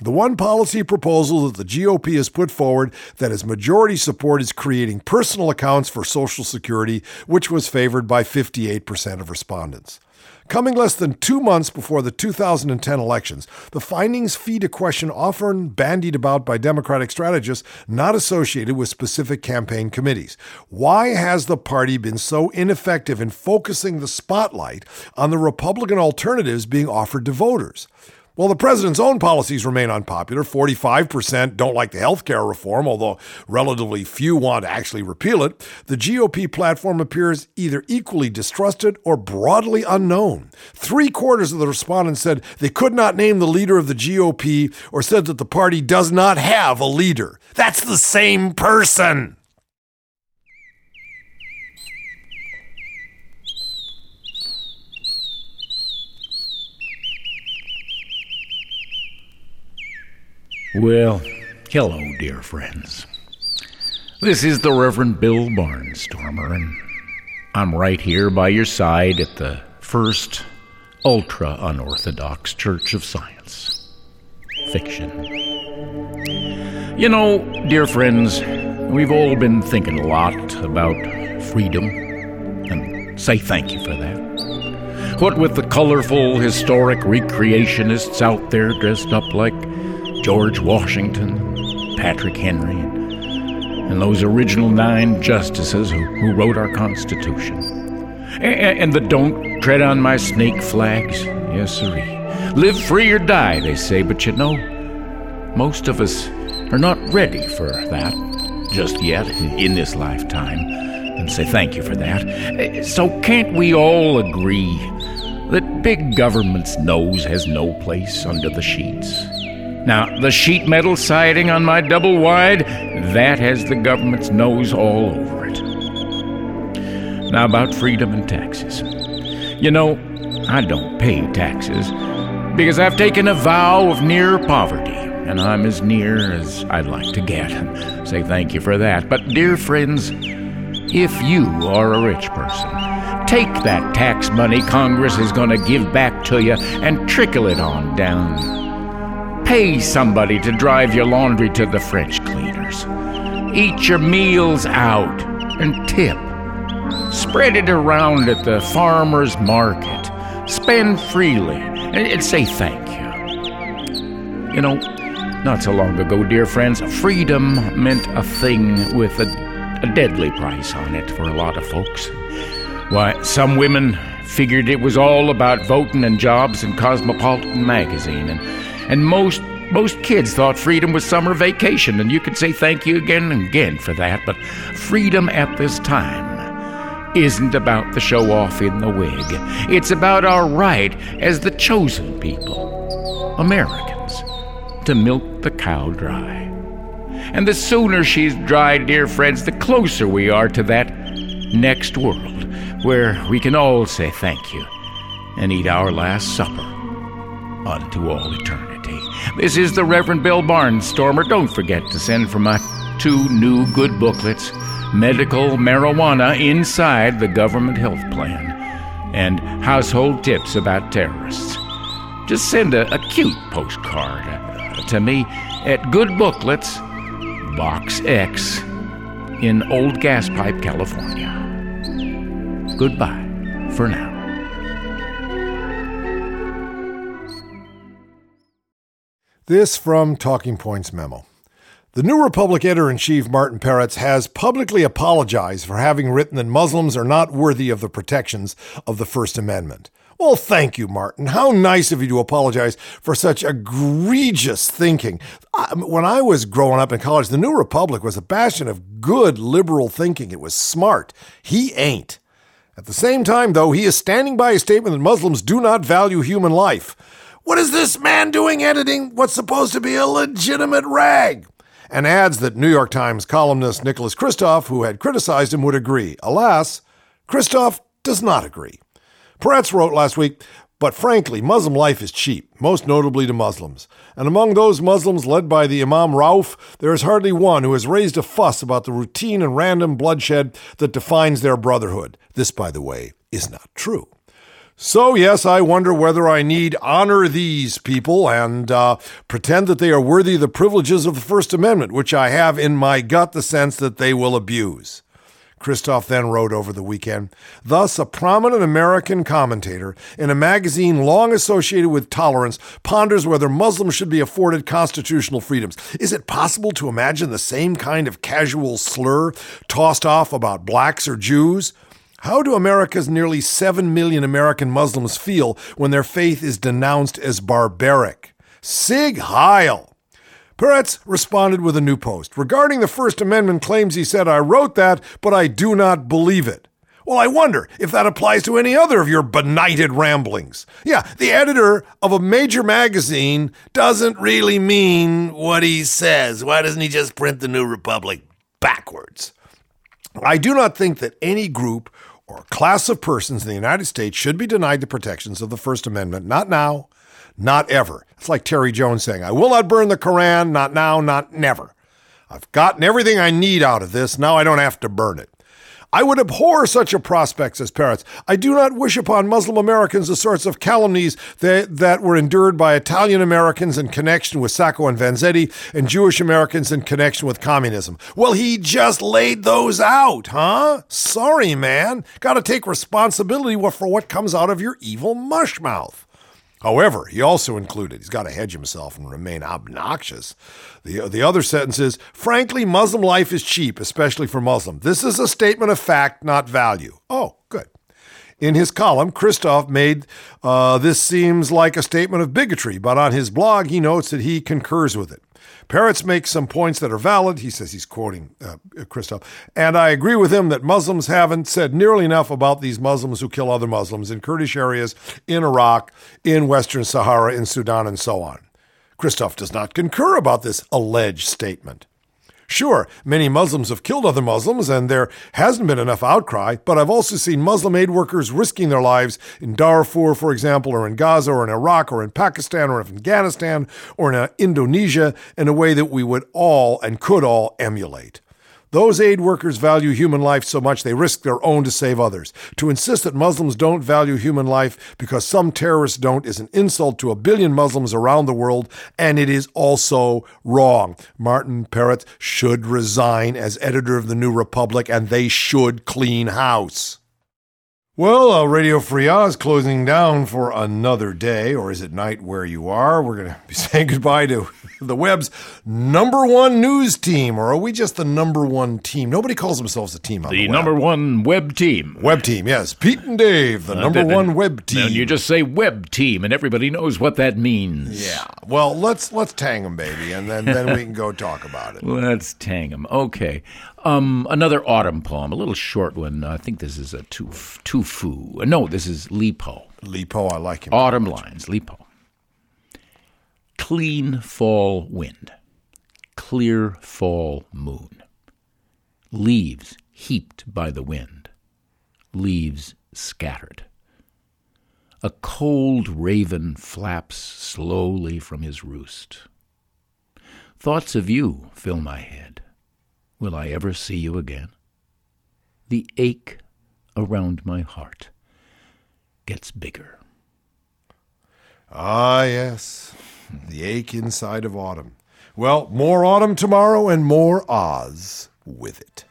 The one policy proposal that the GOP has put forward that has majority support is creating personal accounts for Social Security, which was favored by 58% of respondents. Coming less than two months before the 2010 elections, the findings feed a question often bandied about by Democratic strategists not associated with specific campaign committees. Why has the party been so ineffective in focusing the spotlight on the Republican alternatives being offered to voters? Well, the president's own policies remain unpopular. 45% don't like the health care reform, although relatively few want to actually repeal it. The GOP platform appears either equally distrusted or broadly unknown. Three quarters of the respondents said they could not name the leader of the GOP or said that the party does not have a leader. That's the same person. Well, hello, dear friends. This is the Reverend Bill Barnstormer, and I'm right here by your side at the first ultra unorthodox Church of Science. Fiction. You know, dear friends, we've all been thinking a lot about freedom, and say thank you for that. What with the colorful, historic recreationists out there dressed up like George Washington, Patrick Henry, and those original nine justices who, who wrote our Constitution. And, and the don't tread on my snake flags, yes, sirree. Live free or die, they say, but you know, most of us are not ready for that just yet in, in this lifetime, and say thank you for that. So, can't we all agree that big government's nose has no place under the sheets? Now, the sheet metal siding on my double wide, that has the government's nose all over it. Now, about freedom and taxes. You know, I don't pay taxes because I've taken a vow of near poverty, and I'm as near as I'd like to get. *laughs* Say thank you for that. But, dear friends, if you are a rich person, take that tax money Congress is going to give back to you and trickle it on down Pay somebody to drive your laundry to the French cleaners. Eat your meals out and tip. Spread it around at the farmer's market. Spend freely and say thank you. You know, not so long ago, dear friends, freedom meant a thing with a, a deadly price on it for a lot of folks. Why, some women figured it was all about voting and jobs and Cosmopolitan magazine, and and most most kids thought freedom was summer vacation, and you could say thank you again and again for that. But freedom at this time isn't about the show off in the wig. It's about our right as the chosen people, Americans, to milk the cow dry. And the sooner she's dry, dear friends, the closer we are to that next world where we can all say thank you and eat our last supper unto all eternity. This is the Reverend Bill Barnstormer. Don't forget to send for my two new good booklets Medical Marijuana Inside the Government Health Plan and Household Tips About Terrorists. Just send a, a cute postcard uh, to me at Good Booklets, Box X, in Old Gaspipe, California. Goodbye for now. This from Talking Points memo. The New Republic editor in chief, Martin Peretz, has publicly apologized for having written that Muslims are not worthy of the protections of the First Amendment. Well, thank you, Martin. How nice of you to apologize for such egregious thinking. When I was growing up in college, the New Republic was a bastion of good liberal thinking. It was smart. He ain't. At the same time, though, he is standing by a statement that Muslims do not value human life. What is this man doing editing what's supposed to be a legitimate rag? And adds that New York Times columnist Nicholas Kristof, who had criticized him, would agree. Alas, Kristof does not agree. Peretz wrote last week, but frankly, Muslim life is cheap, most notably to Muslims. And among those Muslims led by the Imam Rauf, there is hardly one who has raised a fuss about the routine and random bloodshed that defines their brotherhood. This, by the way, is not true. So, yes, I wonder whether I need honor these people and uh, pretend that they are worthy of the privileges of the First Amendment, which I have in my gut the sense that they will abuse. Kristof then wrote over the weekend Thus, a prominent American commentator in a magazine long associated with tolerance ponders whether Muslims should be afforded constitutional freedoms. Is it possible to imagine the same kind of casual slur tossed off about blacks or Jews? How do America's nearly 7 million American Muslims feel when their faith is denounced as barbaric? Sig Heil! Peretz responded with a new post. Regarding the First Amendment claims, he said, I wrote that, but I do not believe it. Well, I wonder if that applies to any other of your benighted ramblings. Yeah, the editor of a major magazine doesn't really mean what he says. Why doesn't he just print the New Republic backwards? I do not think that any group or class of persons in the United States should be denied the protections of the First Amendment. Not now, not ever. It's like Terry Jones saying, I will not burn the Koran, not now, not never. I've gotten everything I need out of this. Now I don't have to burn it. I would abhor such a prospect as Peretz. I do not wish upon Muslim Americans the sorts of calumnies that, that were endured by Italian Americans in connection with Sacco and Vanzetti and Jewish Americans in connection with communism. Well, he just laid those out, huh? Sorry, man. Got to take responsibility for what comes out of your evil mush mouth. However, he also included, he's got to hedge himself and remain obnoxious. The, the other sentence is, frankly, Muslim life is cheap, especially for Muslim. This is a statement of fact, not value. Oh, good. In his column, Kristof made uh, this seems like a statement of bigotry, but on his blog, he notes that he concurs with it. Peretz makes some points that are valid. He says he's quoting uh, Kristof. And I agree with him that Muslims haven't said nearly enough about these Muslims who kill other Muslims in Kurdish areas, in Iraq, in Western Sahara, in Sudan, and so on. Kristof does not concur about this alleged statement. Sure, many Muslims have killed other Muslims, and there hasn't been enough outcry, but I've also seen Muslim aid workers risking their lives in Darfur, for example, or in Gaza, or in Iraq, or in Pakistan, or in Afghanistan, or in Indonesia in a way that we would all and could all emulate. Those aid workers value human life so much they risk their own to save others. To insist that Muslims don't value human life because some terrorists don't is an insult to a billion Muslims around the world, and it is also wrong. Martin Peretz should resign as editor of the New Republic, and they should clean house. Well, uh, Radio Free Oz closing down for another day, or is it night where you are? We're going to be *laughs* saying goodbye to the web's number one news team, or are we just the number one team? Nobody calls themselves a team on the, The number one web team. web team. Yes, Pete and Dave, the number then- one web team. Then you just say web team, and everybody knows what that means. yeah. Well, let's let's tang them, baby, and then then we can go *laughs* talk about it. Let's tang 'em. Okay. Um, another autumn poem, a little short one. I think this is a tuf, Tu Fu. No, this is Li Po. Lipo, I like him. Autumn lines, Li Po. Clean fall wind, clear fall moon. Leaves heaped by the wind, leaves scattered. A cold raven flaps slowly from his roost. Thoughts of you fill my head. Will I ever see you again? The ache around my heart gets bigger. Ah, yes. The ache inside of autumn. Well, more autumn tomorrow and more Oz with it.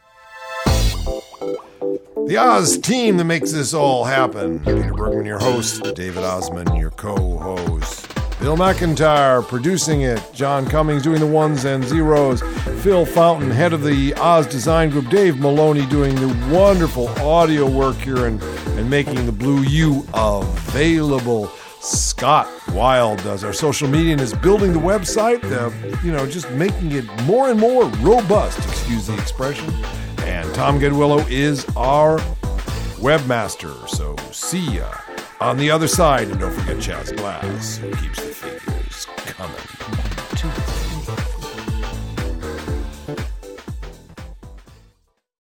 The Oz team that makes this all happen. Peter Bergman, your host. David Ossman, your co host. Bill McIntyre producing it. John Cummings doing the ones and zeros. Phil Fountain, head of the Oz Design Group. Dave Maloney doing the wonderful audio work here and, and making the Blue U available. Scott Wild does our social media and is building the website, uh, you know, just making it more and more robust, excuse the expression. And Tom Goodwillow is our webmaster. So see ya on the other side. And don't forget Chaz Glass, who keeps the figures coming.